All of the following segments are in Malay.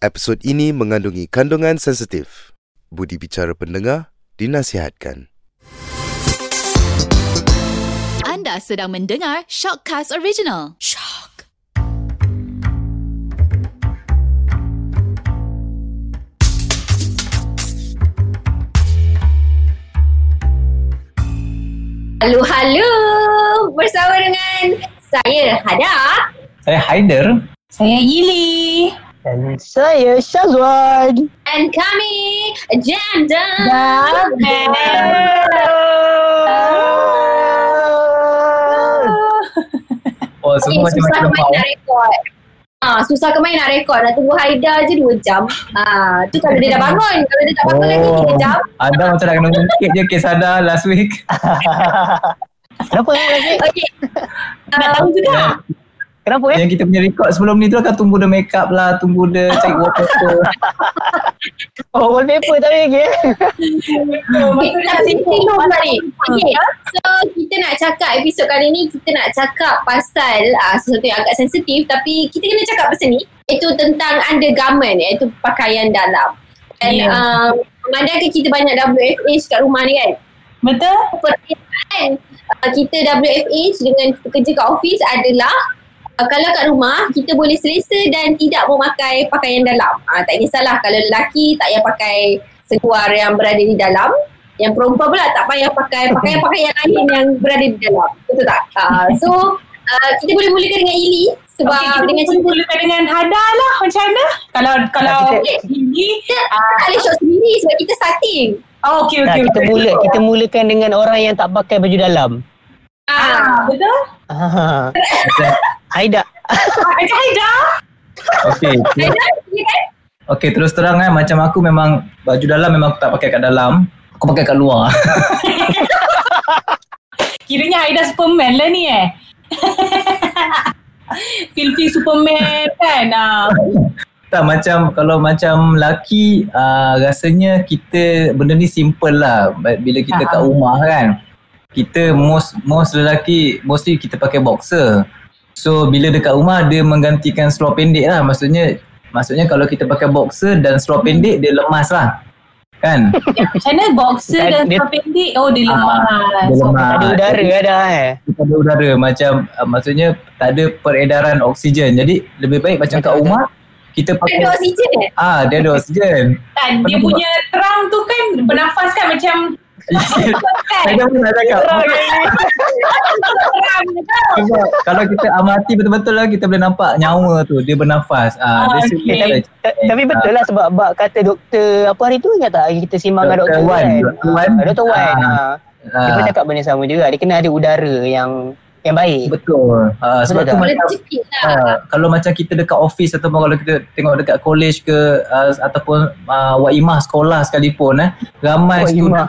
Episod ini mengandungi kandungan sensitif. Budi bicara pendengar dinasihatkan. Anda sedang mendengar Shockcast Original. Shock. Halo, halo. Bersama dengan saya Hada Saya Haider. Saya Yili. Dan saya Syazwan. and kami Jam Dan. Oh, semua Okay, susah macam-macam kemain mau. nak rekod. Ah, susah kemain nak rekod. Nak tunggu Haida je 2 jam. Ah, tu kalau dia dah bangun. Kalau dia tak bangun lagi 3 jam. Anda macam nak kena ngungkit je kes anda last week. Kenapa eh? Okay. Nak Ah, tahu juga. Kenapa eh? Yang kita punya record sebelum ni tu akan tunggu dia make up lah, tunggu dia cari wallpaper. Oh, wallpaper tak lagi eh? Okay, so kita nak cakap episod kali ni kita nak cakap pasal uh, sesuatu yang agak sensitif tapi kita kena cakap pasal ni iaitu tentang undergarment iaitu pakaian dalam. Dan Ya. um, memandangkan kita banyak WFH kat rumah ni kan. Betul? Perbezaan uh, kita WFH dengan kita kerja kat office adalah uh, kalau kat rumah kita boleh selesa dan tidak memakai pakaian dalam. Uh, tak kisahlah kalau lelaki tak payah pakai seluar yang berada di dalam. Yang perempuan pula tak payah pakai pakaian-pakaian lain yang berada di dalam. Betul tak? Uh, so uh, kita boleh mulakan dengan Ili sebab Okey, kita dengan cerita mulakan dengan Hada lah. Macam mana? Kalau kalau kita- ini kita tak boleh shot sendiri sebab kita starting. Oh, okey Tak, okey. kita okey. mula kita mulakan dengan orang yang tak pakai baju dalam. Ah, Ah, betul? Ah. Haida. Ah, Macam Haida. Okey. Haida, kan? Okey, terus terang kan macam aku memang baju dalam memang aku tak pakai kat dalam. Aku pakai kat luar. Kiranya Haida Superman lah ni eh. Feel-feel Superman kan. Ah. tak macam kalau macam laki uh, rasanya kita benda ni simple lah bila kita kat Ah. rumah kan. Kita most most lelaki mostly kita pakai boxer. So bila dekat rumah dia menggantikan seluar pendek lah maksudnya maksudnya kalau kita pakai boxer dan seluar pendek dia lemas lah. Kan? Macam mana boxer Dia- dan dia- seluar pendek? Oh, dia Ah, lemas. dia So, lemas. Ada udara ada eh. tak ada udara macam uh, maksudnya tak ada peredaran oksigen. Jadi lebih baik macam kat rumah kita Ada pakai oksigen eh? ah dia ada oksigen. tak, dia punya terang tu kan bernafas kan macam Saya dah pernah cakap. Sebab kalau kita amati betul-betul lah kita boleh nampak nyawa tu dia bernafas. Ah, Ah, dia okey. suka Ta- Tapi betul lah sebab bak kata doktor apa hari tu ingat tak kita simbang dengan doktor Wan, kan. Dr. Wan. Ah. Wan. Ah. ah. Dia pun ah, cakap benda sama juga. Dia kena ada udara yang yang baik. betul. Ah, sebab Betul. tu macam lah. Ah, kalau macam kita dekat office ataupun kalau kita tengok dekat college ke ah, ataupun uh, waimah sekolah sekalipun eh ramai Waimah. student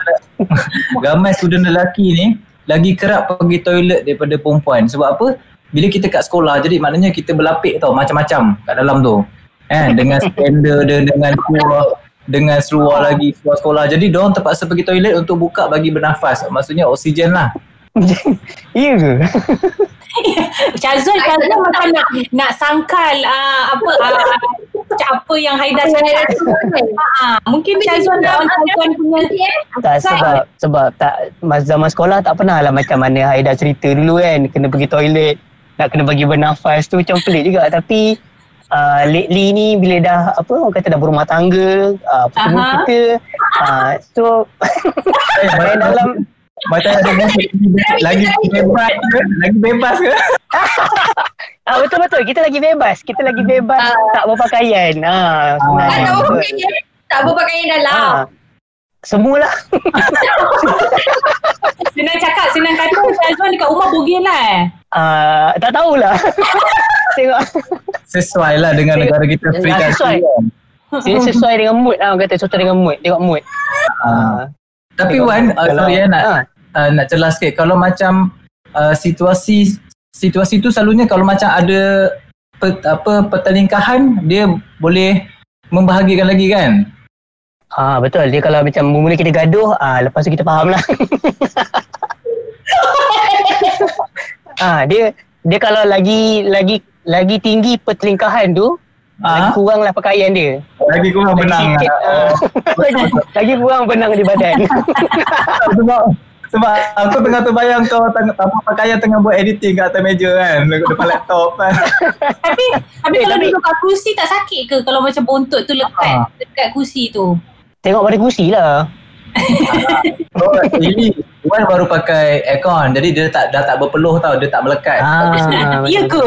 ramai student lelaki ni lagi kerap pergi toilet daripada perempuan. Sebab apa? Bila kita kat sekolah jadi maknanya kita berlapik tau macam-macam kat dalam tu. Kan dengan spender dia dengan seluar dengan seluar lagi seluar sekolah. Jadi diorang terpaksa pergi toilet untuk buka bagi bernafas. Maksudnya oksigen lah Ya ke? Syazwan Syazwan macam nak nak sangkal uh, apa uh, apa yang Haida cakap. Ah, mungkin Syazwan nak Syazwan punya Tak sebab sebab tak masa zaman sekolah tak pernah lah macam mana Haida cerita dulu kan kena pergi toilet nak kena bagi bernafas tu macam pelik juga tapi uh, lately ni bila dah apa orang kata dah berumah tangga uh, pertemu Aha. kita uh, so main dalam macam ada musik lagi bebas. ke lagi bebas ke? Ah betul betul. Kita lagi bebas. Kita lagi bebas tak berpakaian ah Tak sebenarnya tahu betul. pakaian. Tak berpakaian dalam. Ah semualah. Senang cakap senang kata Syazwan dekat rumah bogel lah eh. ah tak tahulah. Tengok. Sesuai lah dengan negara kita free Ah, sesuai. kan. Dia sesuai dengan mood lah orang kata. Sesuai dengan mood. Tengok mood. Ah. Tapi Tengok, Wan, uh, kalau- sorry ya nak ah. Uh, nak jelas sikit kalau macam uh, situasi situasi tu selalunya kalau macam ada pe, apa pertelingkahan dia boleh membahagikan lagi kan? Ah betul dia kalau macam mula kita gaduh ah lepas tu kita faham lah. ah dia dia kalau lagi lagi lagi tinggi pertelingkahan tu Lagi Ah, kurang lah pakaian dia. lagi kurang Lagi benang. sikit, lah. ah. lagi, lagi kurang benang di badan. sebab sebab aku tengah terbayang kau tengah tanpa pakaian tengah buat editing kat atas meja kan depan laptop kan. Tapi tapi Eh, kalau tapi- duduk kat kursi tak sakit ke kalau macam bontot tu lekat Ah. dekat kursi tu? Tengok pada kursi lah. Oh, ini Wan baru pakai aircon jadi dia tak dah tak berpeluh tau dia tak melekat. Ah, Ya ke?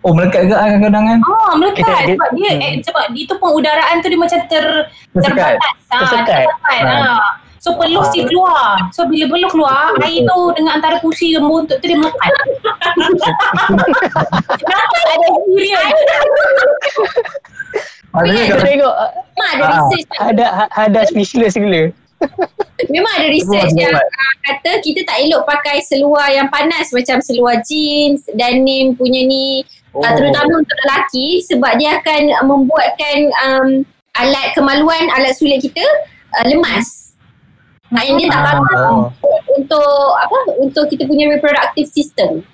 Oh melekat ke kan kadang-kadang kan? Oh, melekat dia- sebab dia eh, sebab itu pengudaraan tu dia macam ter Tersekat. terbatas. Ah, Tersekat. tersekat. Ah. Ah. So peluh si keluar. So bila peluh keluar, air tu dengan antara kursi dan bontot tu dia melekat. Nampak ada experience. Kita kalau tengok ah, Memang ada Ah. research ada ada speechless gila. Memang ada research yang uh, kata kita tak elok pakai seluar yang panas macam seluar jeans, denim punya ni oh. uh, Oh. terutama untuk lelaki sebab dia akan membuatkan um, alat kemaluan, alat sulit kita uh, lemas. Maknanya dia tak Ah. untuk apa untuk kita punya reproductive system.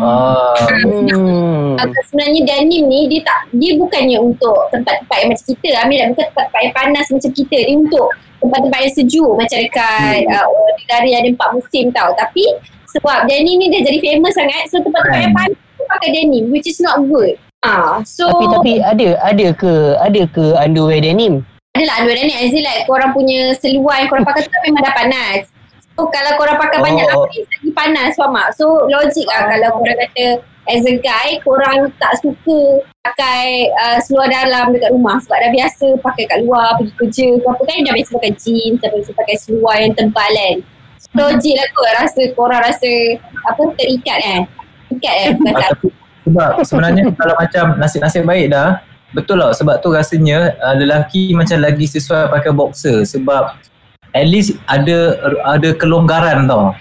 Oh. Hmm. Sebenarnya denim ni dia tak dia bukannya untuk tempat-tempat yang macam kita Amir bukan tempat-tempat yang panas macam kita dia untuk tempat-tempat yang sejuk macam dekat hmm. uh, negara yang ada empat musim tau tapi sebab denim ni dia jadi famous sangat so tempat-tempat yang panas tu pakai denim which is not good ah so Tapi tapi ada ada ke ada ke underwear denim? Adalah underwear denim as in like korang punya seluar yang korang pakai tu kan memang dah panas. So kalau korang pakai Oh. banyak lapis lagi panas faham tak? So logik lah kalau korang kata as a guy korang tak suka pakai uh, seluar dalam dekat rumah sebab dah biasa pakai kat luar pergi kerja ke apa kan dah biasa pakai jeans dah biasa pakai seluar yang tebal kan. So, logik lah kot rasa korang rasa apa terikat kan terikat kan tapi sebab sebenarnya kalau macam nasib-nasib baik dah betul lah sebab tu rasanya uh, lelaki macam lagi sesuai pakai boxer sebab at least ada ada kelonggaran tau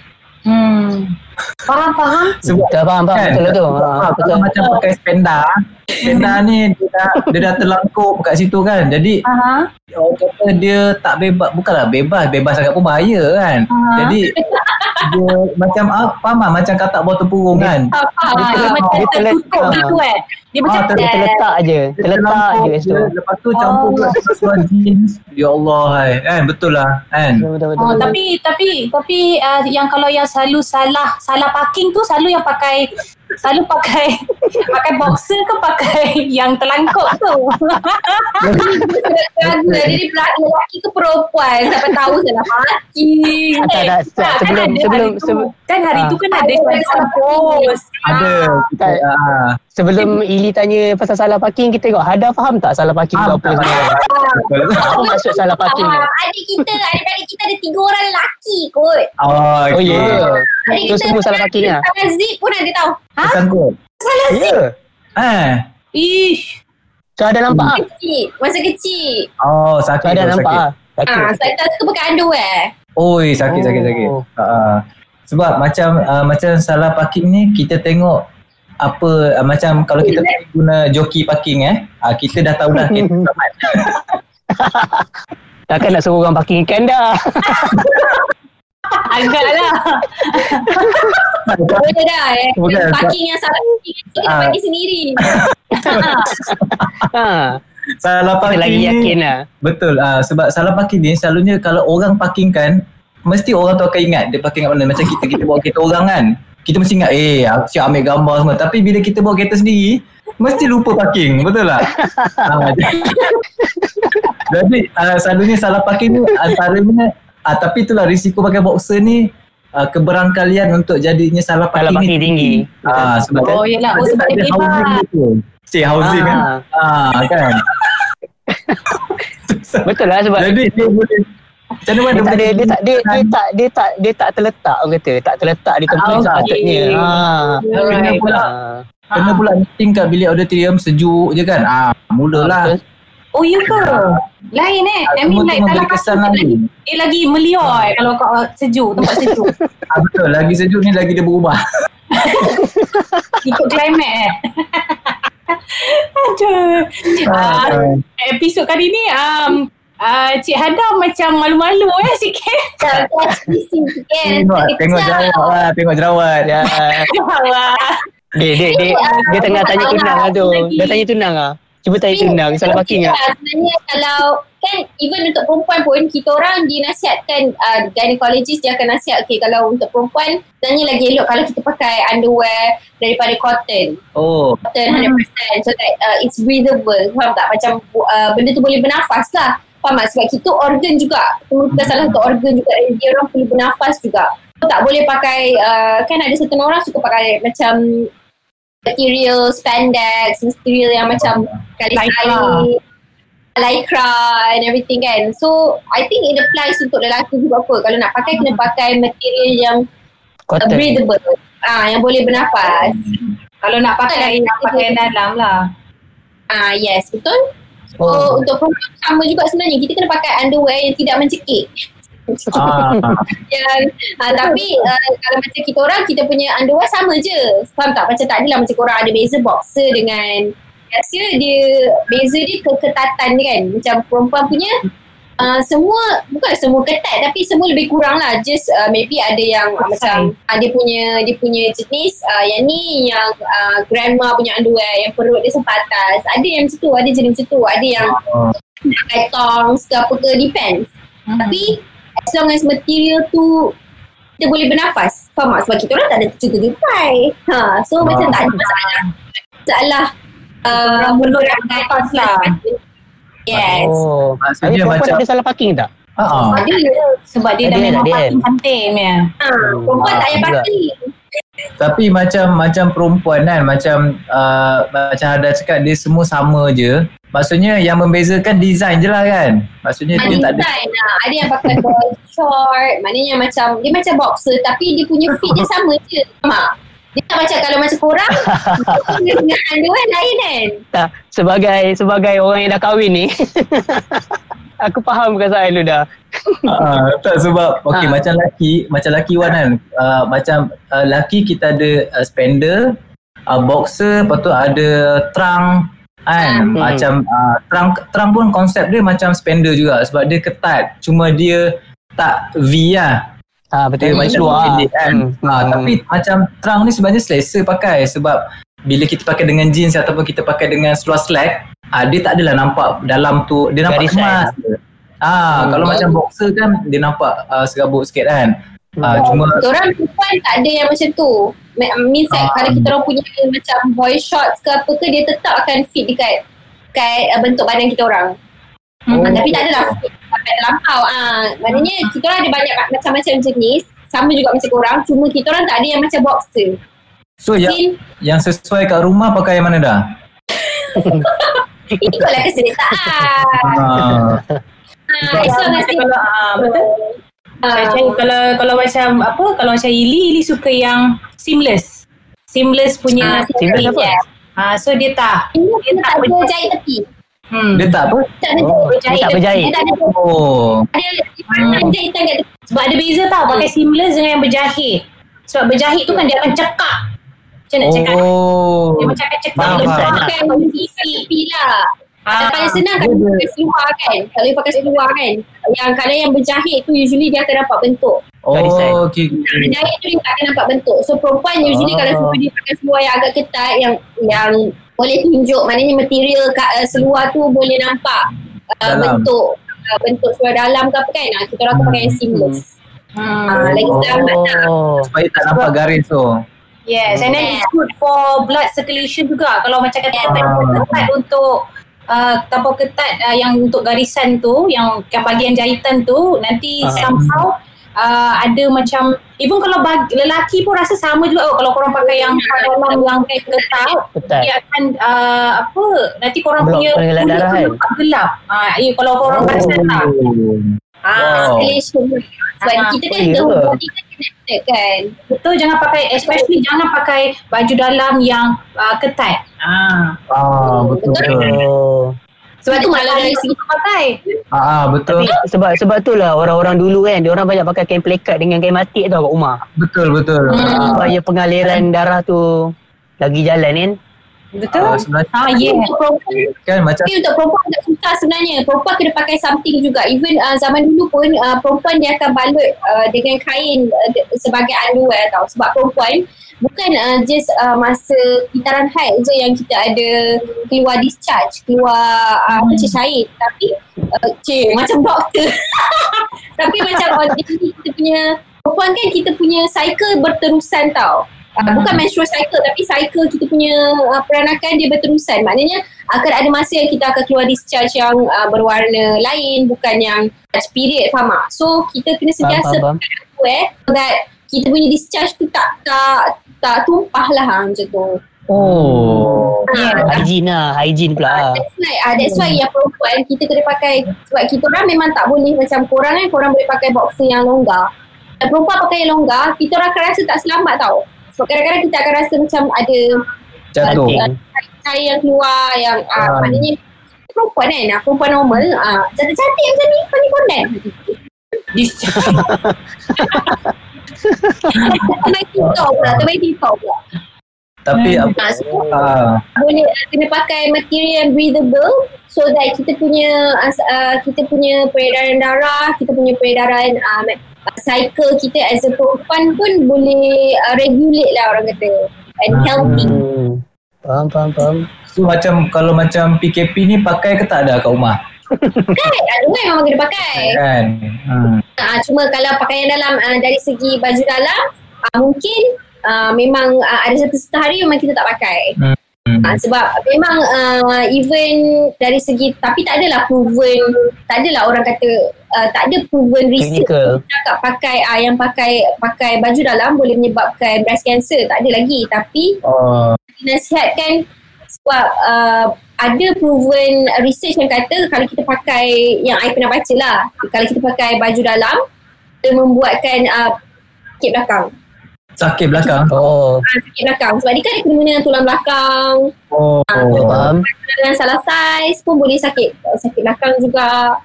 Hmm. Faham faham? sebab Tak faham faham Kan? betul lah tu. Ha, Ah, betul. kalau macam pakai spenda spenda ni dia dah, dia dah terlangkup kat situ kan jadi Aha. orang kata dia tak bebas bukanlah bebas bebas sangat pun bahaya kan Aha. jadi dia macam ah, faham tak macam katak bawah tempurung kan faham Ah, dia terletak- macam dia terletak. tertutup gitu eh. Dia macam Ah, ter- Dia terletak je. Dia Terletak je kat situ. dia, Lepas tu campur Oh. pula seluar jeans. Ya Allah hai. Kan betul lah kan. Betul betul betul. Oh, betul. tapi tapi tapi uh, yang kalau yang selalu salah salah parking tu selalu yang pakai selalu pakai pakai boxer ke pakai yang terlangkuk tu. Ragu ni pelaki lelaki ke perempuan Siapa tahu salah parking tak kan sebelum ada sebelum hari tu. sebelum kan hari Ah. tu kan ada Ada salah. Ada. Kita, Tak. ah, sebelum Ili tanya pasal salah parking kita tengok Hada faham tak salah parking tu Faham apa sebenarnya? Apa maksud salah parking tu? Ah, adik kita, adik-adik kita ada tiga orang lelaki kot. Oh, Oh ya. Adik Tu semua salah parking lah. Salah zip pun ada tahu. Pesan kot. Ya. Eh. Ish. So ada nampak ah? Kecil, masa kecil. Oh, So sakit ada tu, nampak sakit. ah. Sakit. Ah, saya tak suka pakai underwear. Oi, sakit sakit Oh. sakit. Uh, sebab macam uh, macam salah parking ni kita tengok apa uh, macam kalau kita guna joki parking eh uh, kita dah tahu dah kita selamat. Takkan nak suruh orang parking ikan dah. Agaklah. Boleh dah eh. Bukan, Parking yang salah parking kita Ah. parking sendiri. ha. salah parking lagi yakin lah. Betul. Uh, sebab salah parking ni selalunya kalau orang parking kan mesti orang tu akan ingat dia parking kat mana. Macam kita kita bawa kereta orang kan. Kita mesti ingat eh siap ambil gambar semua. Tapi bila kita bawa kereta sendiri mesti lupa parking. Betul tak? uh, jadi uh, selalunya salah parking ni antaranya uh, tapi itulah risiko pakai boxer ni uh, keberangkalian untuk jadinya salah Salah parking, parking ni tinggi. Ah, sebab Oh yelah. Oh sebab dia housing bebas. tu. Si housing kan. Ah. Ah kan. Betul lah sebab Jadi dia boleh macam mana dia tak ada boleh dia tak dia, dia tak dia tak dia tak terletak orang kata tak terletak di tempat Ah, okey. sepatutnya. Ha. Kena Alright. pula, Ah. kena pula meeting kat bilik auditorium sejuk je kan. Ah, mulalah. Betul. Oh ya ke? Lain eh. I mean like dalam kesan lagi. lagi. Dia lagi melior eh kalau kau sejuk, tempat sejuk. Ah, betul, lagi sejuk ni lagi dia berubah. Ikut climate eh. Aduh. Ah, Uh, episod kali ni um, uh, Cik Hada macam malu-malu eh sikit. Tengok, tengok jerawat lah, tengok jerawat. Ya. Wah. Dia dia dia dia tengah tanya tunang lah tu. Dia tanya tunang ah. Cuba tarik tunang salah parking tak? Sebenarnya kalau kan even untuk perempuan pun kita orang dinasihatkan uh, gynecologist dia akan nasihat okay kalau untuk perempuan sebenarnya lagi elok kalau kita pakai underwear daripada cotton. Oh, cotton 100% so that uh, it's breathable. Faham tak? Macam uh, benda tu boleh bernafas lah. Faham tak? Sebab kita organ juga kita merupakan salah satu organ juga dia orang perlu bernafas juga. Tak boleh pakai uh, kan ada certain orang suka pakai macam material spandex material yang macam kali-kali lycra. and everything kan. So I think it applies untuk lelaki juga apa kalau nak pakai kena pakai material yang uh, Cotton. breathable. Ah yang boleh bernafas. Kalau nak pakai nak pakai yang dalam lah. ah yes betul. So Oh. untuk perempuan sama juga sebenarnya. Kita kena pakai underwear yang tidak mencekik ah, yang uh, tapi uh, kalau macam kita orang kita punya underwear sama je. Faham tak? Macam tak adalah macam korang ada beza boxer dengan biasa dia beza dia keketatan dia kan? Macam perempuan punya Uh, semua bukan semua ketat tapi semua lebih kurang lah. Just uh, maybe ada yang uh, macam uh, dia punya dia punya jenis uh, yang ni yang uh, grandma punya underwear yang perut dia sampai atas ada yang macam tu ada jenis macam tu. Ada yang ah. pakai tongs ke apa ke depends. Hmm. tapi as long as material tu kita boleh bernafas. Faham tak? Sebab kita orang tak ada tertutupai. Ha, so macam tak ada masalah. Masalah uh, Orang perlu nak bernafas lah. Yes. Oh. Maksudnya Habis perempuan macam- ada salah parking tak? ah, ah. Ada. Sebab dia dah memang parking cantik. Ha, perempuan tak payah parking. Tapi macam macam perempuan kan macam uh, macam ada cakap dia semua sama je. Maksudnya yang membezakan design je lah kan. Maksudnya dia tak ada lah. Ada yang pakai boy short. Maknanya macam, dia macam boxer tapi dia punya fit dia sama je. Tak? Dia tak macam kalau macam korang, dia dengan underwear lain kan. Tak, sebagai sebagai orang yang dah kahwin ni aku faham perasaan lu dah. Ah, tak sebab okey Ha. macam laki macam laki Wan kan uh, macam uh, laki kita ada uh, spender uh, boxer lepas tu ada trunk kan Hmm. macam uh, trunk trunk pun konsep dia macam spender juga sebab dia ketat cuma dia tak V lah Ah dia betul macam luar. pendek kan Hmm. ha, tapi macam trunk ni sebenarnya selesa pakai sebab bila kita pakai dengan jeans ataupun kita pakai dengan seluar slack ah dia tak adalah nampak dalam tu dia nampak Garisan. kemas ah Hmm. kalau macam boxer kan dia nampak uh, serabut sikit kan ah, Hmm. cuma Kita orang perempuan tak ada yang macam tu. Means like Ah. kalau kita orang punya macam boy shorts ke apa ke, dia tetap akan fit dekat dekat uh, bentuk badan kita orang. Oh. Ah, tapi tak adalah fit sampai terlampau. Ah, maknanya kita orang ada banyak ma- macam-macam jenis. Sama juga macam korang. Cuma kita orang tak ada yang macam boxer. so yang Sin, yang sesuai kat rumah pakai yang mana dah ikutlah keselesaan. ah, Ah, as long as Kalau, ah, betul. Ah, Saya cari kalau kalau macam apa kalau macam Ili Ili suka yang seamless. Seamless punya Ah, seamless apa? yeah. Ah so dia tak Ini dia tak ada jahit tepi. hmm. dia tak apa Tak ada Oh, jahit dia tak berjahit. Dia tak ada oh ada hmm. jahitan kat sebab ada beza tau pakai seamless dengan yang berjahit. Sebab berjahit tu kan dia akan cekak. Macam nak cakap oh dia macam akan Faham, lepas. Pakai tepi lah. Ah, Ah, paling senang kalau dia- pakai seluar kan. Kalau you pakai seluar kan. Yang kalau yang berjahit tu usually dia akan nampak bentuk. Oh okey Yang berjahit tu dia tak akan nampak bentuk. So perempuan usually Ah. kalau suruh dia pakai seluar yang agak ketat yang yang boleh tunjuk maknanya material kat uh, seluar tu boleh nampak uh, Dalam. bentuk uh, bentuk seluar dalam ke apa kan. Uh, kita orang tu pakai yang seamless. hmm. Ah, lagi selamat lah. Oh. supaya tak nampak garis tu Yes, and then it's good for blood circulation juga. Kalau macam kata Yeah. ketat, ketat untuk uh, tanpa ketat uh, yang untuk garisan tu, yang, bahagian jahitan tu, nanti Ah. somehow uh, ada macam, even kalau bagi, lelaki pun rasa sama juga. Oh, kalau korang pakai yang dalam yang ketat, Betul. dia akan uh, apa, nanti korang Blok punya pengelan darah kan? gelap. Ah, uh, kalau korang Oh. perasan tak? Ah, Wow. Circulation. Sebab Ah, kita kan oh, ya kan connected kan. betul jangan pakai, especially jangan pakai baju dalam yang uh, ketat. Ah. ah betul betul Oh. Sebab tu malah dari segi pakai. ah ah, betul Tapi sebab sebab tu lah orang-orang dulu kan, dia orang banyak pakai kain plekat dengan kain matik tau kat rumah. betul betul Hmm. Supaya pengaliran darah tu lagi jalan kan. Betul? Ah, sebenarnya Ah, yeah. yeah. untuk perempuan kan macam Tapi untuk perempuan agak susah sebenarnya. Perempuan kena pakai something juga. Even uh, zaman dulu pun uh, perempuan dia akan balut uh, dengan kain uh, sebagai underwear tau. Sebab perempuan bukan uh, just uh, masa kitaran haid je yang kita ada keluar discharge, keluar uh, apa cair tapi uh, cik macam doktor. tapi macam uh, kita punya perempuan kan kita punya cycle berterusan tau. Uh, bukan menstrual cycle tapi cycle kita punya uh, peranakan dia berterusan. Maknanya akan ada masa yang kita akan keluar discharge yang uh, berwarna lain bukan yang period faham tak? So kita kena sentiasa faham, aware that kita punya discharge tu tak tak tak tumpah lah ha, macam tu. Oh. Ha, Hygiene lah, hygiene pula. That's why, uh, that's why yang perempuan kita kena pakai sebab kita orang memang tak boleh macam korang kan korang boleh pakai boxer yang longgar. Dan perempuan pakai yang longgar, kita orang akan rasa tak selamat tau. Sebab kadang-kadang kita akan rasa macam ada Jatuh. uh, cair yang keluar yang uh, Ah. maknanya perempuan kan, uh, perempuan normal, uh, cantik-cantik macam ni, pandai kondan. Terbaik TikTok pula, terbaik TikTok pula. Tapi Hmm. apa? Ah, so, Ah, boleh uh, kena pakai material yang breathable so that kita punya uh, uh, kita punya peredaran darah, kita punya peredaran uh, uh, cycle kita as a perempuan pun boleh uh, regulate lah orang kata and Hmm. healthy. Hmm. Faham, faham, faham. so macam kalau macam PKP ni pakai ke tak ada kat rumah? Kan? Ada kan memang kena pakai. Kan? Hmm. Uh, cuma kalau pakaian dalam uh, dari segi baju dalam uh, mungkin uh, memang uh, ada satu-satu hari memang kita tak pakai. Hmm. Ha, sebab memang uh, even dari segi tapi tak adalah proven tak adalah orang kata uh, tak ada proven research cakap pakai uh, yang pakai pakai baju dalam boleh menyebabkan breast cancer tak ada lagi tapi Oh. dinasihatkan sebab uh, ada proven research yang kata kalau kita pakai yang I pernah baca lah kalau kita pakai baju dalam dia membuatkan uh, sakit belakang Sakit belakang? Oh, uh, sakit belakang sebab dia kan ada kena dengan tulang belakang Oh. faham. dengan salah saiz pun boleh sakit sakit belakang juga.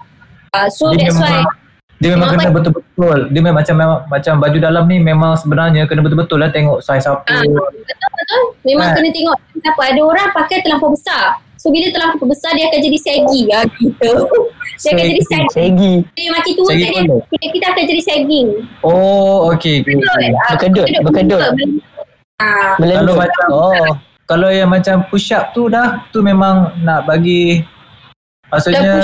Uh, so Dia that's why memang, dia memang Memang kena betul-betul. Dia memang macam memang, macam baju dalam ni memang sebenarnya kena betul-betul lah tengok saiz apa. ah, betul betul memang Ah. kena tengok siapa ada orang pakai terlampau besar. So bila terlampau besar dia akan jadi saggy lah gitu. Dia akan jadi saggy. Segi. Dia makin tua kan dia, boleh? kita, kita akan jadi sagging. Oh, okey. Ah, Berkedut, berkedut. Ah, Kalau macam Oh, kalau yang macam push up tu dah tu memang nak bagi maksudnya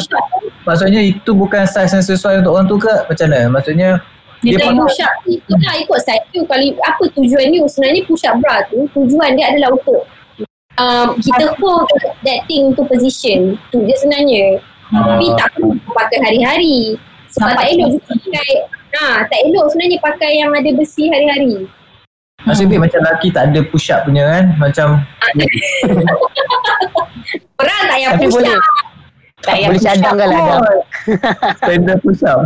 maksudnya itu bukan saiz yang sesuai untuk orang tu ke macam mana maksudnya Dia dia tak pakai push up ni tu lah ikut saya tu kalau apa tujuan ni sebenarnya push up bra tu tujuan dia adalah untuk um, kita hold that thing to position tu je sebenarnya tapi tak pakai hari-hari sebab Nampak tak elok juga pakai ha, tak elok sebenarnya pakai yang ada besi hari-hari Nasib baik macam lelaki tak ada push up punya kan Macam orang tak payah push boleh. up Tak payah Boleh push cadang kan lah. Adam. standard push up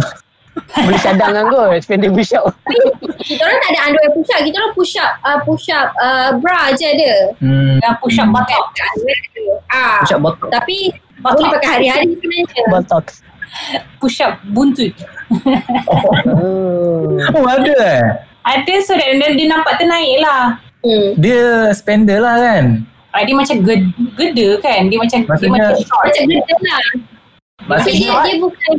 Boleh cadang kan kot. Spending push up. kita orang tak ada underwear push up kita orang push up uh, push up uh, bra je ada hmm. Yang push up buttock. ah, Push up botol tapi boleh pakai hari-hari sebenarnya Botox. Push up buntut. Oh. Oh ada eh Ada so that dan dia nampak ternaik lah. hmm. Dia spender lah kan Ah, dia macam ged, geda kan. Dia macam dia Maksudnya- macam short. macam gitu lah Maksudnya dia, dia bukan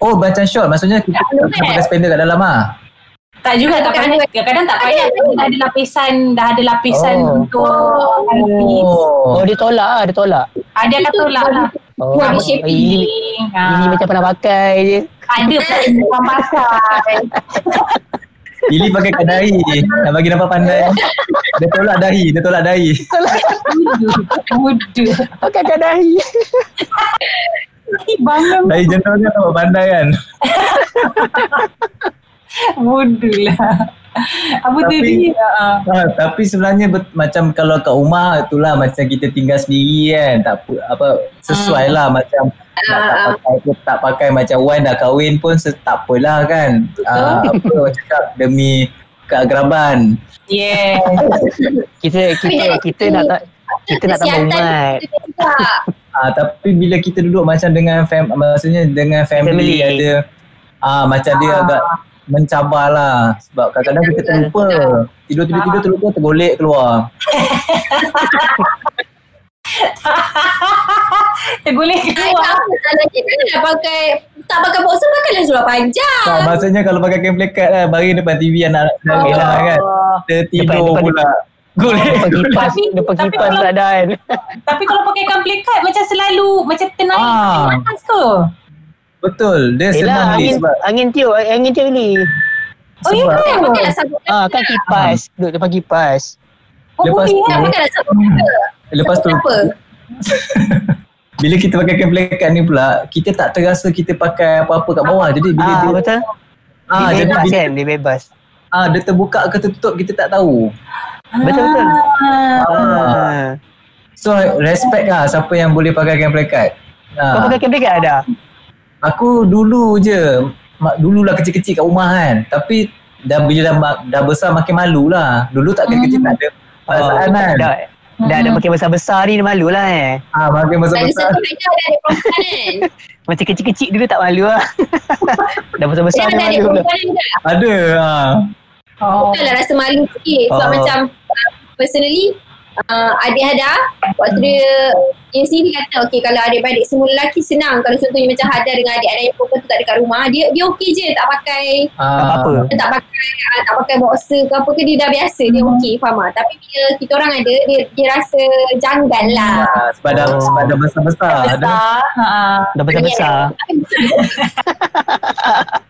Oh macam short Maksudnya kita tak pakai spender kat dalam ah. Tak juga tak payah. Kadang-kadang tak payah. Dah ada lapisan, dah ada lapisan Oh. untuk. Oh, Oh dia tolak lah. Dia tolak. Ah, dia akan tolak lah. Oh, Body shaping. Ili, Ah, Ili macam pernah pakai je. ada perempuan pakai. Ili pakai kat dahi Nak bagi nampak pandai Dia tolak dahi Dia tolak dahi Muda. Pakai kat dahi. Bangun Dahi kan nampak pandai kan muda lah. Apa tu Tapi- dia? Ah. Ha, tapi sebenarnya bet, macam kalau kat rumah itulah macam kita tinggal sendiri kan tak apa, apa sesuai Hmm. lah macam nak tak Ah, pakai tak pakai macam Wan dah kahwin pun se- tak apalah kan uh, apa orang cakap demi keagraban Yeah. Kita kita kita nak tak kita nak tambah umat. juga. uh, tapi bila kita duduk macam dengan fam, maksudnya dengan family, Family. ada ah uh, macam dia Ah. agak mencabar lah sebab kadang-kadang kita terlupa tidur-tidur-tidur terlupa tergolek keluar Tergolek I tak keluar. apa kan nak pakai tak pakai boxer pakailah seluar panjang. Tak, maksudnya kalau pakai kain plekat lah, baring depan TV anak Oh. oh. lah kan. Tertidur Depan- depan- pula. Golek. Depan kipas, depan tak ada kan. Tapi kalau pakai kamplikat macam selalu macam ternaik Ah. ah. atas tu. Betul. Dia Yelah, senang ni angin, sebab angin tiup, angin tiup ni. Oh ya ke? sabuk Ah, kan kipas, duduk depan kipas. Oh Lepas boleh tu- Ya, kan? sabuk kata. lepas tu Kenapa? bila kita pakai kain plekat ni pula, kita tak terasa kita pakai apa-apa kat bawah. Jadi bila Ah, dia betul. ah dia jadi bebas kan, dia bebas. ah dia terbuka ke tertutup kita tak tahu. Betul betul. Ah. Ah. So respect lah siapa yang boleh pakai kain plekat. Kau Ah, pakai kamera ada? Aku dulu je mak- dululah kecil-kecil kat rumah kan. Tapi dah bila dah, ma- dah besar makin malu lah. Dulu tak kecil-kecil tak ada perasaan kan. Dah, dah ada pakai besar-besar ni dia malu lah eh. Ah makin Tak ada besar-besar. satu meja ada perempuan kan? Macam kecil-kecil dulu tak malu lah. dah besar-besar adik malu lah. Ada ah. Oh. Bukanlah rasa malu sikit Sebab Oh. macam uh, Personally uh, Adik Hada Waktu dia Dia sendiri kata Okay kalau adik-adik semua lelaki senang Kalau contohnya macam Hada dengan adik-adik yang perempuan tu tak ada kat rumah Dia dia okey je Tak pakai Tak Ah, apa-apa. dia tak pakai uh, tak pakai boxer ke apa ke dia dah biasa dia Hmm. okey faham tak tapi bila kita orang ada dia dia rasa janggal lah Ah, sebab dah, Oh. sebab dah besar-besar. Dah, Besar. Ha. Dah besar-besar.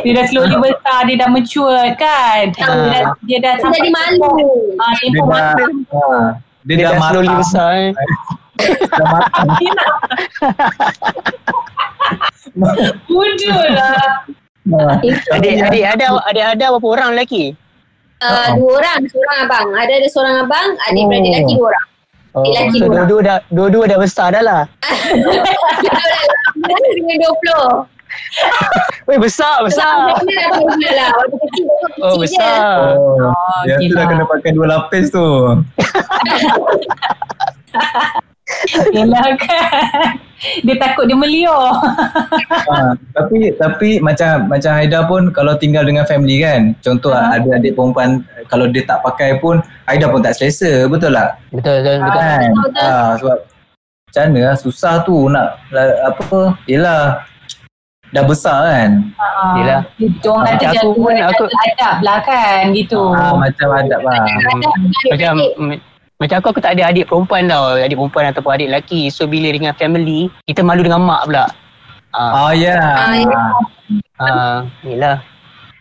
Dia dah slowly besar, dia dah mature kan. Dia dah dia dah Dia jadi malu Ah, dia tempoh dah, matang. ah, dia, Dia dah, dah slowly matang. besar eh. Dah matang. Dia nak Bodoh lah. Ah. Adik, adik ada, adik ada berapa orang lelaki? uh, dua orang seorang abang ada ada seorang abang adik Oh. beradik lelaki dua orang Oh, lelaki so dua-dua dah, dua-dua dah besar dah lah. kita dah dengan 20 Weh besar, besar. Lah Waktu kecil Oh kecil je. besar. Oh, yang tu dah kena pakai dua lapis tu. Yelah kan. Dia takut dia melior. ha, tapi tapi macam macam Haida pun kalau tinggal dengan family kan. Contoh Ha. ada adik perempuan kalau dia tak pakai pun Haida pun tak selesa, betul tak? Betul, betul, betul. Kan? betul, betul. Ha, sebab macam mana lah susah tu nak apa yelah dah besar kan. Yelah. Orang kata Macam dia aku pun, aku- adab lah kan gitu. Ha, macam adab lah. Macam macam aku aku tak ada adik perempuan tau, adik perempuan ataupun adik lelaki. So bila dengan family, kita malu dengan mak pula. Ah, Oh ya. Ah, ya. ah, yelah.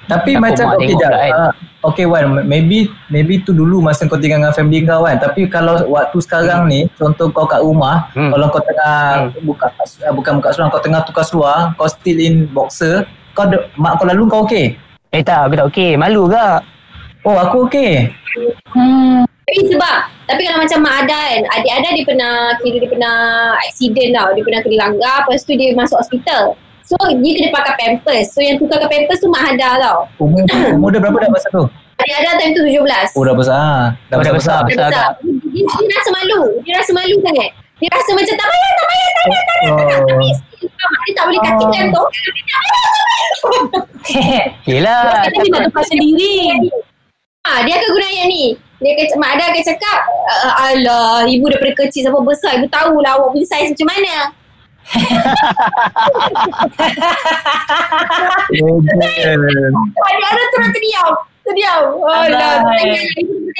Tapi Takut macam tengok jap. kan. Uh, okay Wan, maybe maybe tu dulu masa kau tinggal dengan family kau kan. Tapi kalau waktu sekarang ni, contoh kau kat rumah, Hmm. kalau kau tengah buka uh, bukan buka seluar, kau tengah tukar seluar, kau still in boxer, kau ada, mak kau lalu kau okey. Eh tak, aku tak okey. Malu ke? Oh, aku okey. Hmm. Tapi sebab Tapi kalau macam Mak Ada kan Adik Ada dia pernah Kira dia pernah Accident tau Dia pernah kena langgar Lepas tu dia masuk hospital So dia kena pakai pampers So yang tukarkan pampers tu Mak Ada tau Umur, umur dia berapa dah masa tu? Adik Ada time tu 17 Oh, dah besar. ah. Dah Oh, dah besar-besar. Dia, besar. besar. dia, dia rasa malu Dia rasa malu sangat Dia rasa macam tak payah Tak payah tak payah Oh. Dia tak boleh kaki gantung Yelah. Kata dia nak tukar sendiri. Ha, dia akan guna ayat ni. Dia akan, Mak Ada akan cakap, "Ah, Alah, ibu daripada kecil sampai besar. Ibu tahulah awak punya saiz macam mana. Adik Ada terus terdiam. Terdiam. Alah, Alah.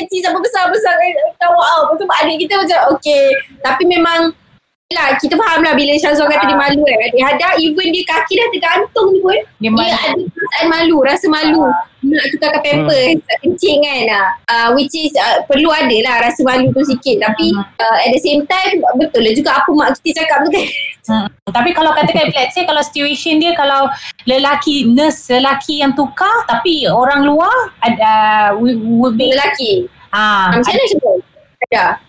kecil sampai besar-besar. Awak. Lepas tu adik kita macam, okay. Tapi memang, lah kita faham lah bila Syazwan kata dia malu kan. Dia ada even dia kaki dah tergantung ni pun. Dia Dia ada perasaan malu, rasa malu. Nak tukarkan pampers, hmm. kencing kan. Uh, which is uh, perlu ada lah rasa malu tu sikit. Tapi uh, at the same time, betul lah juga apa mak kita cakap tu kan. Hmm. Tapi kalau katakan let's say kalau situation dia kalau lelaki nurse lelaki yang tukar tapi orang luar ada would, would be Lelaki. ah Macam mana macam tu? Ada.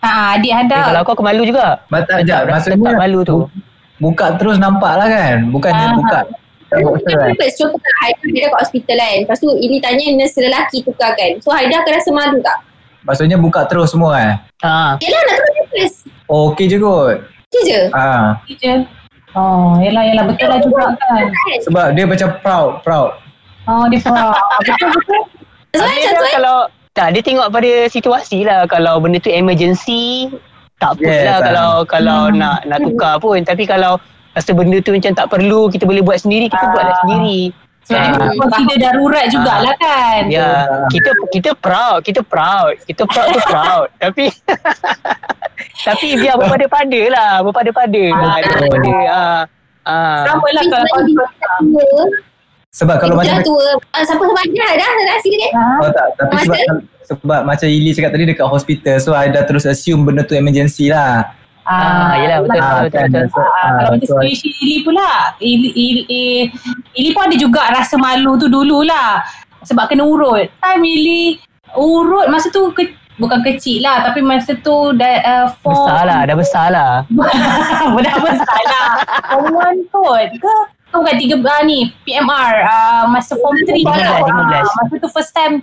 Ah adik Eh, ada kalau aku aku malu juga. Mat- tak, jap, Rasa maksudnya tak malu tu. bu- buka terus nampak lah kan. Bukan dia Ah. buka. Tak Dia tukar kan. pampers. Contoh tak, Haida dia kat hospital kan. Lepas tu ini tanya nurse lelaki tukar kan. So Haida akan rasa malu tak? Maksudnya buka terus semua kan. Ah, Yelah nak tukar pampers. Oh, okey je kot. Itu je. Ah, je oh yalah yalah betul lah juga kan Kan? sebab dia macam proud, proud. oh dia proud betul betul Azwan, Habis Azwan. kan kalau tak dia tengok pada situasi lah kalau benda tu emergency tak apa Yes, lah ah. kalau kalau Hmm. nak nak tukar pun tapi kalau rasa benda tu macam tak perlu kita boleh buat sendiri kita Ah. buatlah sendiri Sebab dia Ah. consider darurat jugalah kan. Ya, kita kita proud, kita proud. Kita proud tu proud. Tapi tapi biar berpada-pada lah, berpada-pada. Ah, Ah, berpada. Ah. Ah. Sama lah kalau kau kita. Sebab kalau macam tua. Ah, Siapa-siapa dah dah dah silakan. Oh tak, tapi Masa- sebab sebab macam Ili cakap tadi dekat hospital so I dah terus assume benda tu emergency lah. Ah, yelah, betul, Ah, betul, kan, betul. so, Ah, kalau macam so, situation Ili pula Ili, Ili, Ili, Ili pun ada juga rasa malu tu dululah Sebab kena urut Time Ili urut masa tu ke, Bukan kecil lah Tapi masa tu dah uh, form Besar lah, dah besar lah. Dah besar lah Form 1 kot ke Kau bukan tiga uh, ni PMR uh, Masa form 3 15, lah 15. Masa tu first time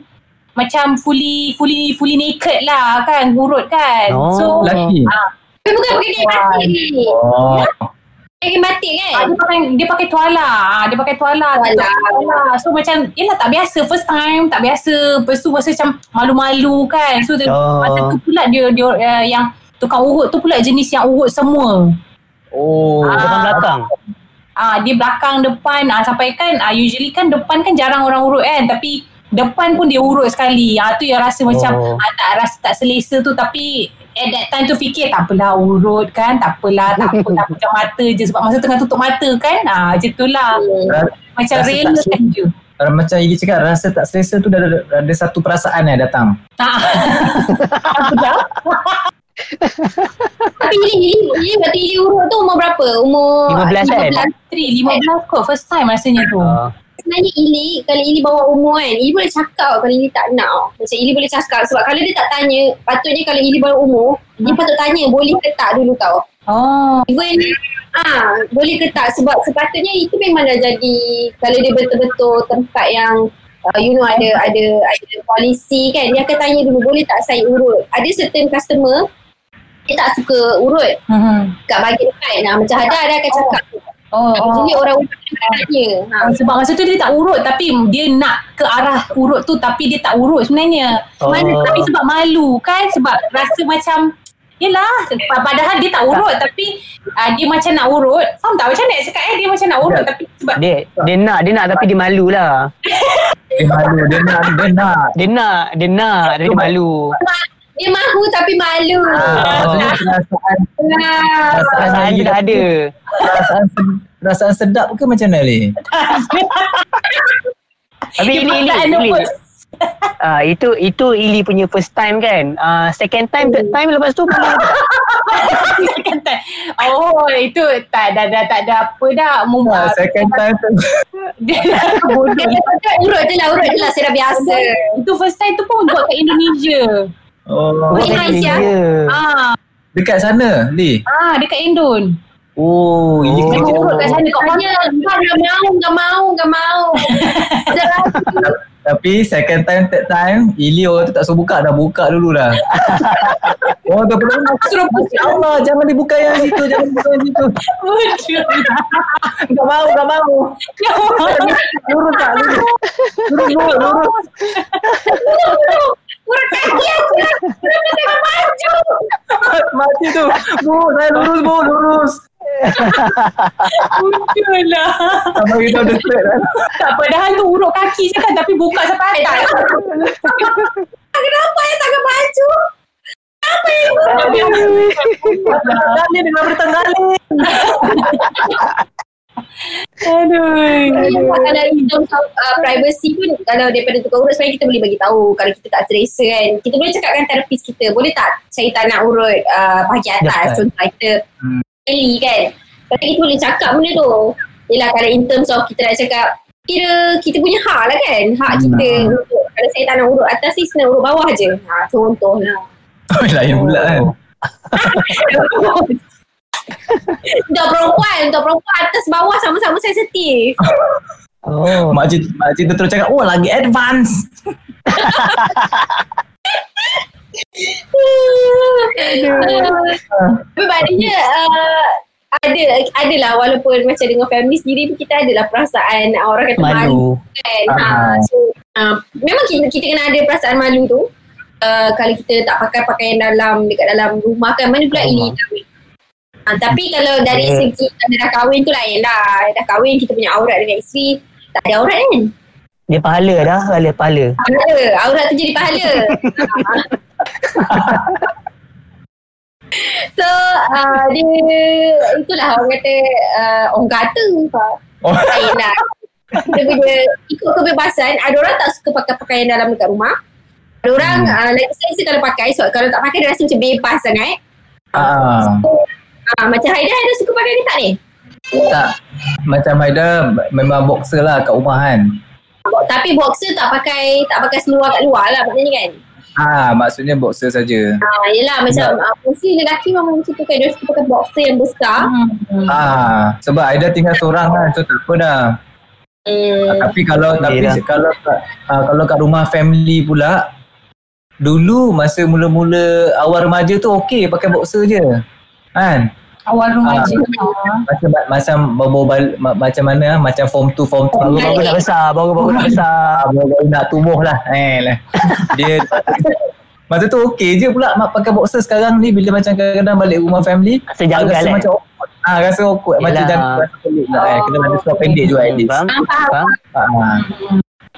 macam fully fully fully naked lah kan urut kan Oh. so lelaki. Tapi bukan pakai kain batik ni. Oh. Kain batik kan? Ah, dia pakai dia pakai tuala. Ah, dia pakai tuala. Tuala. Dia pakai tuala. So macam yelah tak biasa first time, tak biasa. Lepas tu rasa macam malu-malu kan. So dia, Oh. masa tu pula dia dia uh, yang tukang urut tu pula jenis yang urut semua. Oh. Ah. Belakang. Ah dia belakang depan ah sampai kan ah usually kan depan kan jarang orang urut kan tapi depan pun dia urut sekali. Ah tu yang rasa macam Oh. ah, tak rasa tak selesa tu tapi at that time tu fikir tak apalah urut kan tak apalah tak apalah macam mata je sebab masa tengah tutup mata kan ah macam tu lah. Ra- macam rela tak kan je macam Ili cakap rasa tak selesa tu dah ada, ada satu perasaan yang datang. ah. aku dah Tapi Ili waktu Ili urut tu umur berapa? Umur 15 kan? 3, 15 kot first time rasanya tu Ah. Sebenarnya Ili, kalau Ili bawa umur kan, Ili boleh cakap kalau Ili tak nak. Macam Ili boleh cakap sebab kalau dia tak tanya, patutnya kalau Ili bawa umur, dia patut tanya boleh ke tak dulu tau. oh Even ah boleh ke tak sebab sepatutnya itu memang dah jadi kalau dia betul-betul tempat yang uh, you know ada ada ada polisi kan dia akan tanya dulu boleh tak saya urut ada certain customer dia tak suka urut hmm. kat bahagian depan nah, macam ada ada akan cakap oh, oh. jadi orang urut tanya ha. Oh, sebab masa tu dia tak urut tapi dia nak ke arah urut tu tapi dia tak urut sebenarnya. Oh. Mana tapi sebab malu kan sebab rasa macam Yelah, pa- padahal dia tak urut tapi uh, dia macam nak urut. Faham tak macam nak cakap eh? Dia macam nak urut tapi sebab Dia dia nak dia nak tapi dia malu lah. Dia malu, dia nak, dia nak. Dia nak, dia nak tapi dia malu. Dia mahu tapi malu Ah, maksudnya perasaan, Ah. perasaan, tu dah ada. perasaan, perasaan sedap ke macam mana Li? Tapi Perasaan Ili. nervous. Ah itu itu Ili punya first time kan. Ah second time, third time lepas tu mana? Second time. Oh, itu tak dah dah tak ada apa dah. Mum, Ah, second time tu. dia bodoh. urut je lah urut je lah saya dah biasa Itu first time tu pun buat kat Indonesia. Oh, Boleh Malaysia. Ah, dekat sana, Li. ah dekat Indon. Oh, Ili Oh. kerja. Urut kat sana kat Tanya, kau dah mau, gak mau, gak mau. Dah lagi. Tapi second time, third time, Ili orang tu tak suruh buka, dah buka dulu dah. oh, tu pun suruh Ya Allah, jangan dibuka yang situ, jangan dibuka yang situ. Tak mau, tak mau. Lurus tak, lurus. Lurus, lurus, lurus. Urut kaki aku lah. Urut tengah maju. Mati tu. Bu, saya lurus, bu, lurus. Bodoh lah. Sama kita ada straight kan. Tak padahal tu urut kaki je kan tapi buka sampai atas. Kenapa yang tangan maju? Bertenggali dengan bertenggali. Aduh. Kalau in terms of uh, privacy pun kalau daripada tukar urut sebenarnya kita boleh bagi tahu kalau kita tak selesa kan. Kita boleh cakap dengan terapis kita, boleh tak saya tak nak urut uh, bahagian atas Dekat. contoh kita Hmm. Eli kan. Tapi kita boleh cakap benda tu. Yelah kalau in terms of kita nak cakap kira kita punya hak lah kan. Hak Hmm. kita untuk kalau saya tak nak urut atas ni senang urut bawah je. Ha, contoh lah. Oh, lain pula kan. Untuk perempuan, untuk perempuan atas bawah sama-sama sensitif. Oh. Makcik, makcik tu terus cakap, oh lagi advance. Tapi maknanya uh, ada adalah walaupun macam dengan family sendiri pun kita adalah perasaan uh, orang kata malu, Malu. kan. Ha, so uh, memang kita, kita kena ada perasaan malu tu. Uh, kalau kita tak pakai pakaian dalam dekat dalam rumah kan mana pula ini tahu. Ha, tapi kalau dari Eh. segi kalau dah kahwin tu lain lah. Dah kahwin kita punya aurat dengan isteri. Tak ada aurat kan? Dia pahala dah, pahala, pahala. Pahala. Aurat tu jadi pahala. so, uh, dia itulah orang kata, uh, orang kata. Oh. Lain lah. Kita punya ikut kebebasan, ada orang tak suka pakai pakaian dalam dekat rumah. Ada orang hmm. uh, lagi selesa kalau pakai, so kalau tak pakai dia rasa macam bebas sangat. Ah. So, uh, macam Haida, Haida suka pakai ni tak ni? Tak. Macam Haida memang boxer lah kat rumah kan. Tapi boxer tak pakai tak pakai seluar kat luar lah maknanya kan. Ah, maksudnya boxer saja. Ha, yelah macam uh, mesti lelaki memang macam tu kan dia suka pakai boxer yang besar. Hmm. Ah, sebab Aida tinggal seorang kan, so tak apa dah. Hmm. Tapi kalau tapi lah. kalau kat- ah, kalau kat rumah family pula dulu masa mula-mula awal remaja tu okey pakai boxer je. Kan? Awal Ah. rumah je. Macam macam bawa bal- ma- macam mana ah, macam form 2 form 3 Baru-baru nak besar, baru-baru nak besar. Ah, baru nak tumbuh lah. Eh lah. Dia Masa tu okey je pula mak pakai boxer sekarang ni bila macam kadang-kadang balik rumah family Rasa janggal rasa kan? macam awkward. Ah rasa awkward macam Yelah. jangan rasa pelik lah eh. Kena ada seluar pendek juga at least. Faham? Faham? Ah.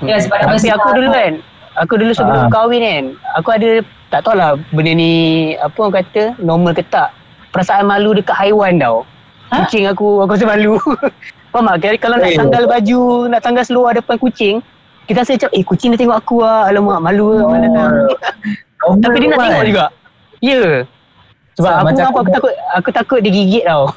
Ya sebab Tapi aku dulu kan, aku dulu sebelum Ah. kahwin kan, aku ada, tak tahulah benda ni, apa orang kata, normal ke tak. Perasaan malu dekat haiwan tau. Ha? Kucing aku, aku rasa malu. Faham tak? Kali- Kalau nak tanggal baju, nak tanggal seluar depan kucing, kita rasa macam, eh kucing dia tengok aku lah. Alamak, malu lah. Tak. Oh. Tapi dia nak Normal tengok kan? juga. Ya. Sebab Sama aku, macam aku aku, takut aku takut dia gigit tau.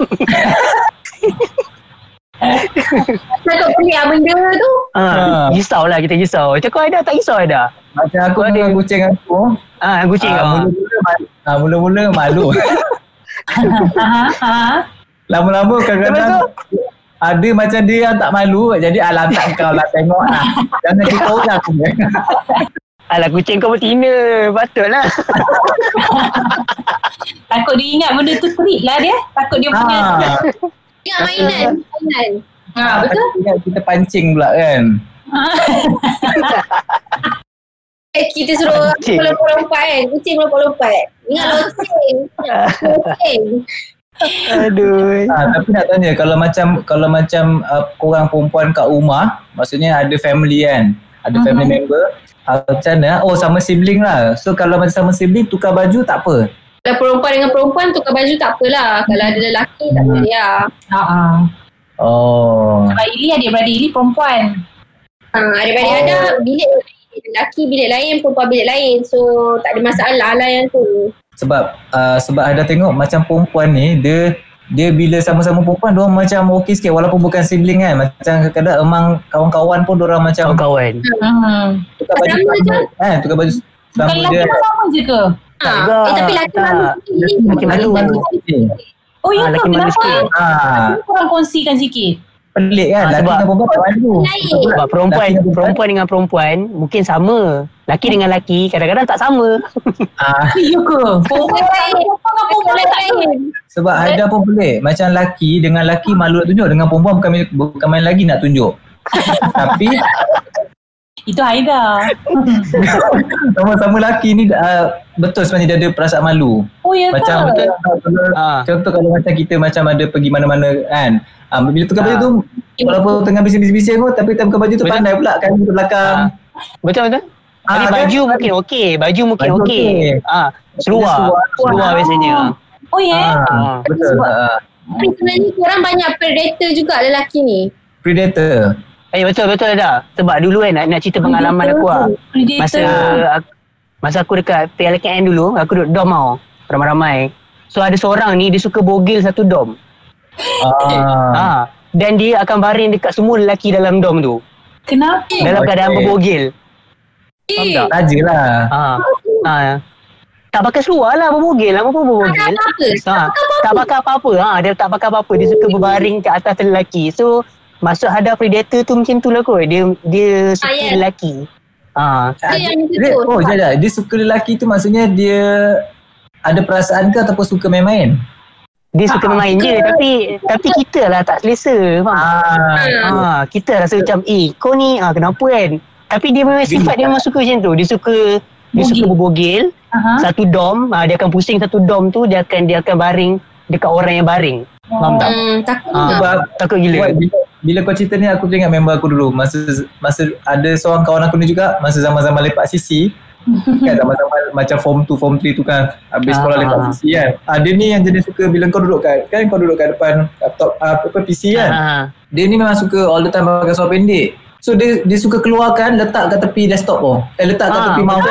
Takut pelik lah benda tu. ha, Ha. risau lah kita risau. Macam kau ada tak risau ada? Macam aku Ada. dengan kucing aku Ah, kucing ah, kau. Mula-mula malu, ah, mula-mula malu Ha, ha. Lama-lama kadang-kadang ada macam dia yang tak malu Jadi alam tak kau lah tengok lah Jangan kita orang aku Alah kucing kau betina. Patutlah. Takut dia ingat benda tu treat lah dia. Takut dia punya. Ah, Ingat mainan. Mainan. Ha, betul? ingat kita pancing pula kan kita suruh Kucing. lompat-lompat kan. Kucing lompat-lompat. Ingat loceng. Loceng. Aduh. Ah, tapi nak tanya kalau macam kalau macam uh, korang perempuan kat rumah, maksudnya ada family kan, ada family member, uh, macam mana? Oh sama sibling lah. So kalau macam sama sibling tukar baju tak apa. Kalau perempuan dengan perempuan tukar baju tak apalah. Kalau ada lelaki tak Hmm. boleh lah. Ha, ha. Oh. Sebab Ili adik-beradik Ili perempuan. Ha, adik-adik Oh. ada bilik. Lelaki bilik lain, perempuan bilik lain. So tak ada masalah lah yang tu. Sebab uh, sebab ada tengok macam perempuan ni dia dia bila sama-sama perempuan dia macam okey sikit walaupun bukan sibling kan. Macam kadang-kadang emang kawan-kawan pun dia macam Kawan-kawan. Hmm. tukar baju Sama je. kan tukar baju Bukan sama lelaki dia. pun sama je ke? Ha, juga. eh, tapi lelaki malu. Lelaki malu. Oh ya Ah, ke? Kenapa? Ah, Cuba korang kongsikan sikit. Pelik kan. Ah, Lelaki sebab- dengan perempuan tak. Sebab perempuan Laki dengan perempuan dengan perempuan mungkin sama. Laki dengan laki kadang-kadang tak sama. Ah, Ya ke? Perempuan lain. perempuan dengan perempuan tak ada. lain. sebab Haida pun pelik. Macam laki dengan laki malu nak tunjuk. Dengan perempuan bukan, bukan main lagi nak tunjuk. Tapi Itu Haida. sama-sama laki ni uh, betul sebenarnya dia ada perasaan malu. Oh ya ke? Macam betul. Kalau, Ah. contoh kalau macam kita macam ada pergi mana-mana kan. Ah, bila tukar baju tu walaupun tengah bising-bising pun tapi tukar baju tu Betul. pandai pula kan ke belakang. Betul betul? Ah, Tapi kan? baju mungkin okey, baju mungkin Baju okey. Ah, seluar. Seluar. Biasanya. Oh ya? Ah, Ah. betul. Tapi sebenarnya korang banyak predator juga lelaki ni. predator. Eh betul betul dah. Sebab dulu kan nak, nak cerita pengalaman aku lah. Predator. Masa aku, masa aku dekat PLKN dulu, aku duduk dom tau. Ramai-ramai. So ada seorang ni dia suka bogel satu dom. Ah. Ha. Dan dia akan baring dekat semua lelaki dalam dom tu. Kenapa? Dalam keadaan berbogel. Faham Eh, tak? Raja lah. Ha. Ha. Tak pakai seluar lah berbogel. Apa pun tak berbogel. ada apa-apa. Ha. Tak pakai apa-apa. Ha. Dia tak pakai apa-apa. Dia suka berbaring ke atas lelaki. So Maksud ada predator tu macam tu lah kot. Dia dia suka Ah, yes. lelaki. Ha. Dia Dia, oh, jap. Dia suka lelaki tu maksudnya dia ada perasaan ke ataupun suka main-main? Dia suka Ah, main je tapi tapi kita lah tak selesa. Faham? Ah. Ha, kita rasa macam eh kau ni ah kenapa kan? Tapi dia memang sifat dia memang suka macam tu. Dia suka dia Bogel. suka berbogel Aha. satu dom, ah, dia akan pusing satu dom tu dia akan dia akan baring dekat orang yang baring. Faham tak? Hmm, takut Ah. Sebab Takut gila. Buat, bila, bila kau cerita ni aku teringat member aku dulu. Masa masa ada seorang kawan aku ni juga masa zaman-zaman lepak sisi kan zaman-zaman macam form 2 form 3 tu kan habis sekolah Ah. lepak sisi kan. Ah, dia ni yang jenis suka bila kau duduk kat kan kau duduk kat depan laptop ah, apa, apa PC kan. Ah. dia ni memang suka all the time pakai seluar pendek. So dia dia suka keluarkan letak kat tepi desktop tu eh letak kat Ah, tepi mouse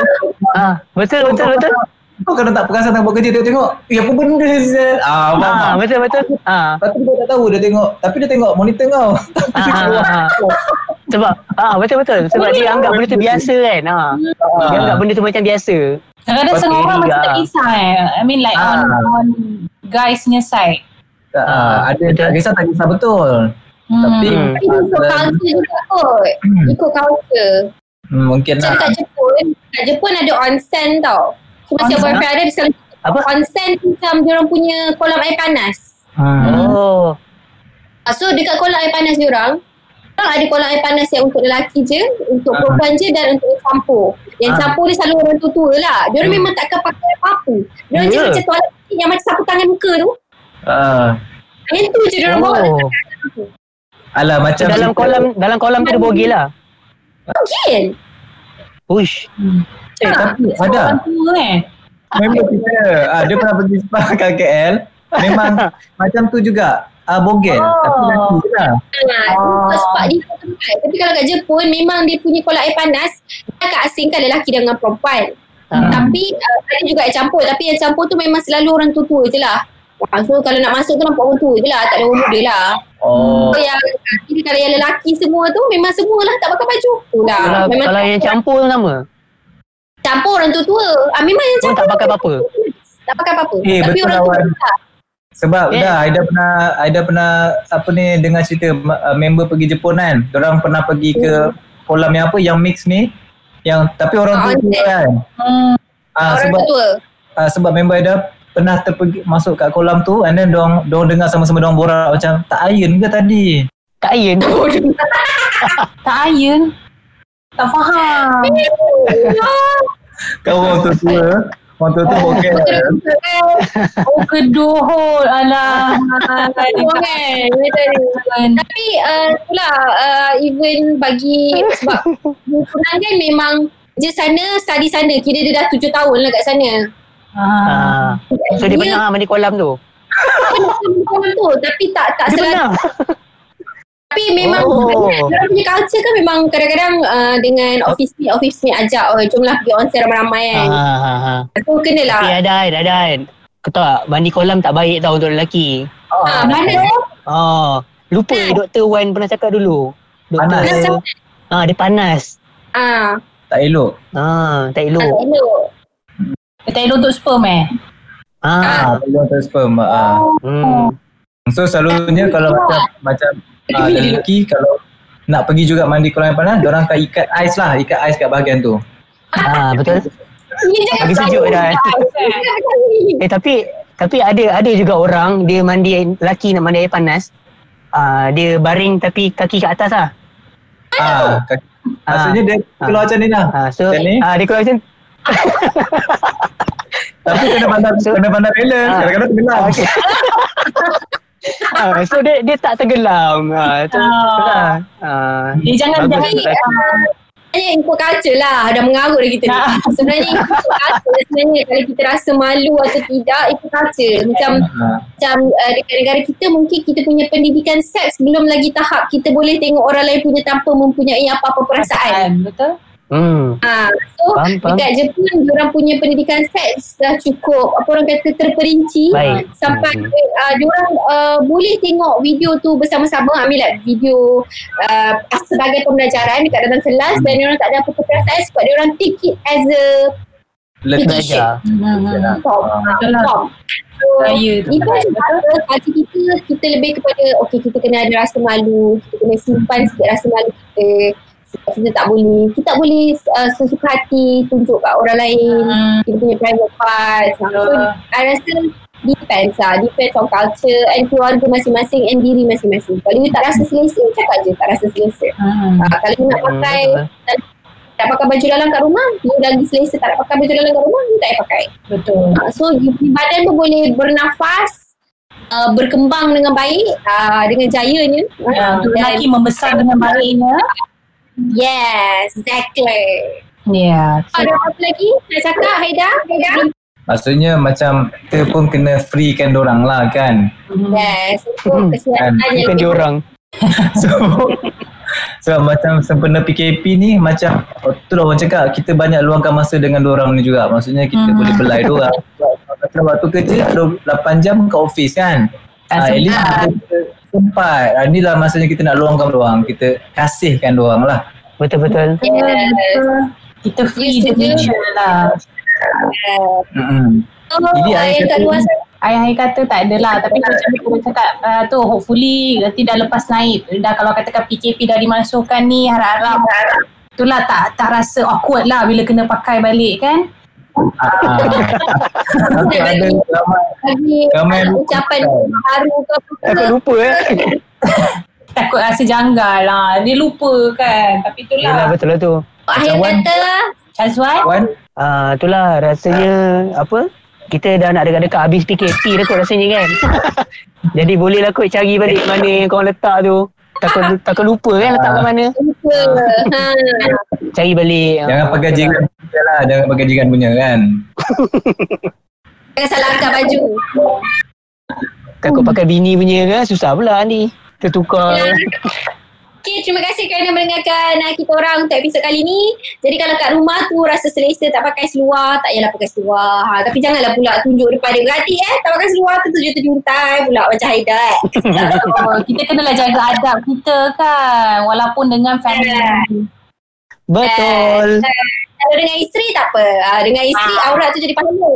Ah, betul betul betul. Kau kena tak perasan tengah buat kerja tengok-tengok eh apa benda Zal ah, Ah, tak? betul betul. Ah. Lepas tu dia tak tahu dia tengok Tapi dia tengok monitor kau Tapi Ah, ah, ah. Sebab ah betul betul sebab dia anggap benda tu biasa kan. Ha. Dia anggap benda tu macam biasa. Kadang-kadang setengah tu orang macam tak kisah eh. I mean like Ah. on, on guys punya side. Ah, ada tak kisah tak kisah betul. Hmm. Tapi Hmm. Ikut culture juga kot. Ikut culture. hmm, mungkin Macam lah. dekat Jepun, dekat Jepun ada onsen tau. Macam Onsen? boyfriend ada, dia selalu Apa? onsen tu macam dia orang punya kolam air panas. Hmm. Oh. Ah, So dekat kolam air panas dia orang, orang ada kolam air panas yang untuk lelaki je, untuk Ah. perempuan je dan untuk campur. Yang Ah. campur ni selalu orang tua-tua lah. Dia orang memang takkan pakai apa-apa. Dia orang just macam toilet yang macam sapu tangan muka tu. Ah. Yang tu je dia orang bawa. Oh. Alah macam Dalam kolam dalam kolam tu ada bogel lah. Gil. Uish. Eh tapi ada tua eh. Member kita ah, Dia pernah pergi spa kat KL Memang macam tu juga ah, Bogel Oh. Tapi lelaki je lah Ha, oh. sebab dia satu tempat. Tapi kalau kat Jepun memang dia punya kolam air panas dia akan asingkan lelaki dengan perempuan. Hmm. Tapi uh, ada juga yang campur. Tapi yang campur tu memang selalu orang tua-tua je lah. Wah, so kalau nak masuk tu nampak orang tua je lah. Tak ada orang muda lah. Oh So yang, kalau yang lelaki semua tu memang semua lah tak pakai baju. Tu lah. Kalau memang kalau yang campur tu sama. campur orang tua-tua. Ah, memang yang campur tak pakai apa-apa. tak pakai apa-apa. Eh, Tapi betul orang lawan. tua tak. Sebab Eh. dah Aida pernah Aida pernah Apa ni Dengar cerita uh, Member pergi Jepun kan Diorang pernah pergi ke Kolam yang apa Yang mix ni Yang Tapi orang Ah, tua kan Hmm. ah, orang Sebab tua. uh, sebab member Aida pernah terpergi masuk kat kolam tu and then dong dong dengar sama-sama dong borak macam tak iron ke tadi? Tak iron. Tak iron. Tak faham. Kau orang tu tua. Orang tu tu bokeh. Oh kedohol. Alah. Kan Tapi uh, itulah uh, even bagi sebab Funan kan memang je sana study sana kira dia dah tujuh tahun lah kat sana. Ah. Ah. So dia pernah mandi kolam tu. Dia tu tapi tak tak Dia selalu. Tapi memang Oh. orang punya culture kan memang kadang-kadang uh, dengan office ni office ni ajak oh jomlah pergi onsen ramai-ramai kan. Ha ha ha. So kenalah. Tapi ada ada ada. Kau tahu tak, mandi kolam tak baik tau untuk lelaki. Ah, mana tu? Oh, lupa Kan? Dr. Wan pernah cakap dulu. Panas. Doktor Ah, dia panas. Ah, Tak elok. Ah, tak tak elok. elok. Dia tak elok untuk sperm eh. Ah. Ah, elok untuk sperm. Ah. Hmm. So selalunya kalau macam macam ah, lelaki kalau nak pergi juga mandi kolam yang panas, orang akan ikat ais lah, ikat ais kat bahagian tu. Ah, betul. Ni jangan Lagi sejuk dah. Jangan Eh tapi tapi ada ada juga orang dia mandi lelaki nak mandi air panas. Ah, dia baring tapi kaki kat atas lah. Ah, kaki, maksudnya dia keluar macam ni lah. Ah, so Macam ni. ah, dia keluar macam Tapi kena pandang kena pandang balance, Ah. kadang-kadang tenggelam. Ah, okay. ah, so dia dia tak tenggelam. Ah, tu, Ah. tu lah. Ah, Dia jangan jangan Sebenarnya ikut culture lah Dah mengarut dah kita ni Ah. Sebenarnya ikut culture Sebenarnya kalau kita rasa malu atau tidak Ikut culture Macam Ah. macam uh, dekat negara kita mungkin kita punya pendidikan seks belum lagi tahap kita boleh tengok orang lain punya tanpa mempunyai apa-apa perasaan. Betul? Hmm. Ha, so Faham, faham. dekat Jepun orang punya pendidikan seks dah cukup apa orang kata terperinci Baik. sampai Hmm. uh, diorang uh, boleh tengok video tu bersama-sama ambil like video uh, sebagai pembelajaran dekat dalam kelas dan diorang tak ada apa-apa perasaan sebab diorang take it as a Let's Belajar. Hmm. So, Saya tu. Itu sebab hati kita, kita lebih kepada okay kita kena ada rasa malu, kita kena simpan sikit rasa malu kita. Kita tak boleh, kita tak boleh uh, sesuka hati tunjuk kat orang lain, Hmm. kita punya private part. So, Betul. I rasa depends lah, depends on culture and keluarga masing-masing and diri masing-masing. Kalau you tak rasa selesa, cakap je tak rasa selesa. Hmm. Uh, kalau you nak Hmm, pakai, betul. tak pakai baju dalam kat rumah, you lagi selesa tak nak pakai baju dalam kat rumah, you tak payah pakai. Betul. Uh, so you badan pun boleh bernafas uh, berkembang dengan baik uh, dengan jayanya. Ya, untuk Dan- lelaki membesar dengan baiknya. Yes, exactly. Ya. Ada apa lagi nak cakap Haida? Haida? Maksudnya macam kita pun kena freekan orang lah kan. Yes, untuk Hmm, kesihatan yang Bukan dia orang. So So macam sempena PKP ni macam oh, tu lah orang cakap kita banyak luangkan masa dengan orang ni juga. Maksudnya kita Hmm. boleh belai orang. Macam waktu kerja 8 jam kat office kan. Ah, at least sempat. kita sempat. Ah, inilah masanya kita nak luangkan orang. Kita kasihkan orang lah. Betul-betul. Yes. Kita free the nature lah. Mm-mm. Oh, Jadi, yang ayah kat kata- luar sana. Ayah-ayah kata tak adalah tapi macam kita cakap uh, tu hopefully nanti dah lepas naik dah kalau katakan PKP dah dimasukkan ni harap-harap itulah tak tak rasa awkward lah bila kena pakai balik kan. Aku ada ramai Ramai ucapan baru ke apa. Aku lupa eh. takut rasa janggal lah dia lupa kan tapi Yelah itulah betul lah tu. Macam Wan. kata Azwan Wan. Ah itulah rasanya apa? Kita dah nak dekat-dekat habis PKP dah kot rasanya kan. Jadi boleh lah kot cari balik mana yang korang letak tu. Takut takut lupa kan letak kat mana. lupa. ha. Cari balik. Jangan pakai jiran punya lah. Jangan pakai jiran punya kan. Jangan salah angkat baju. Takut pakai bini punya kan susah pula ni. Tertukar. Okay, terima kasih kerana mendengarkan uh, kita orang untuk episod kali ni. Jadi kalau kat rumah tu rasa selesa tak pakai seluar, tak payahlah pakai seluar. Ha, tapi janganlah pula tunjuk depan dia. Berhati eh, tak pakai seluar tu tunjuk-tunjukkan pula macam Haida eh. oh, kita kenalah jaga adab kita kan walaupun dengan family Betul. Kalau dengan isteri tak apa. Ha, dengan isteri Ah. aurat tu jadi pahala.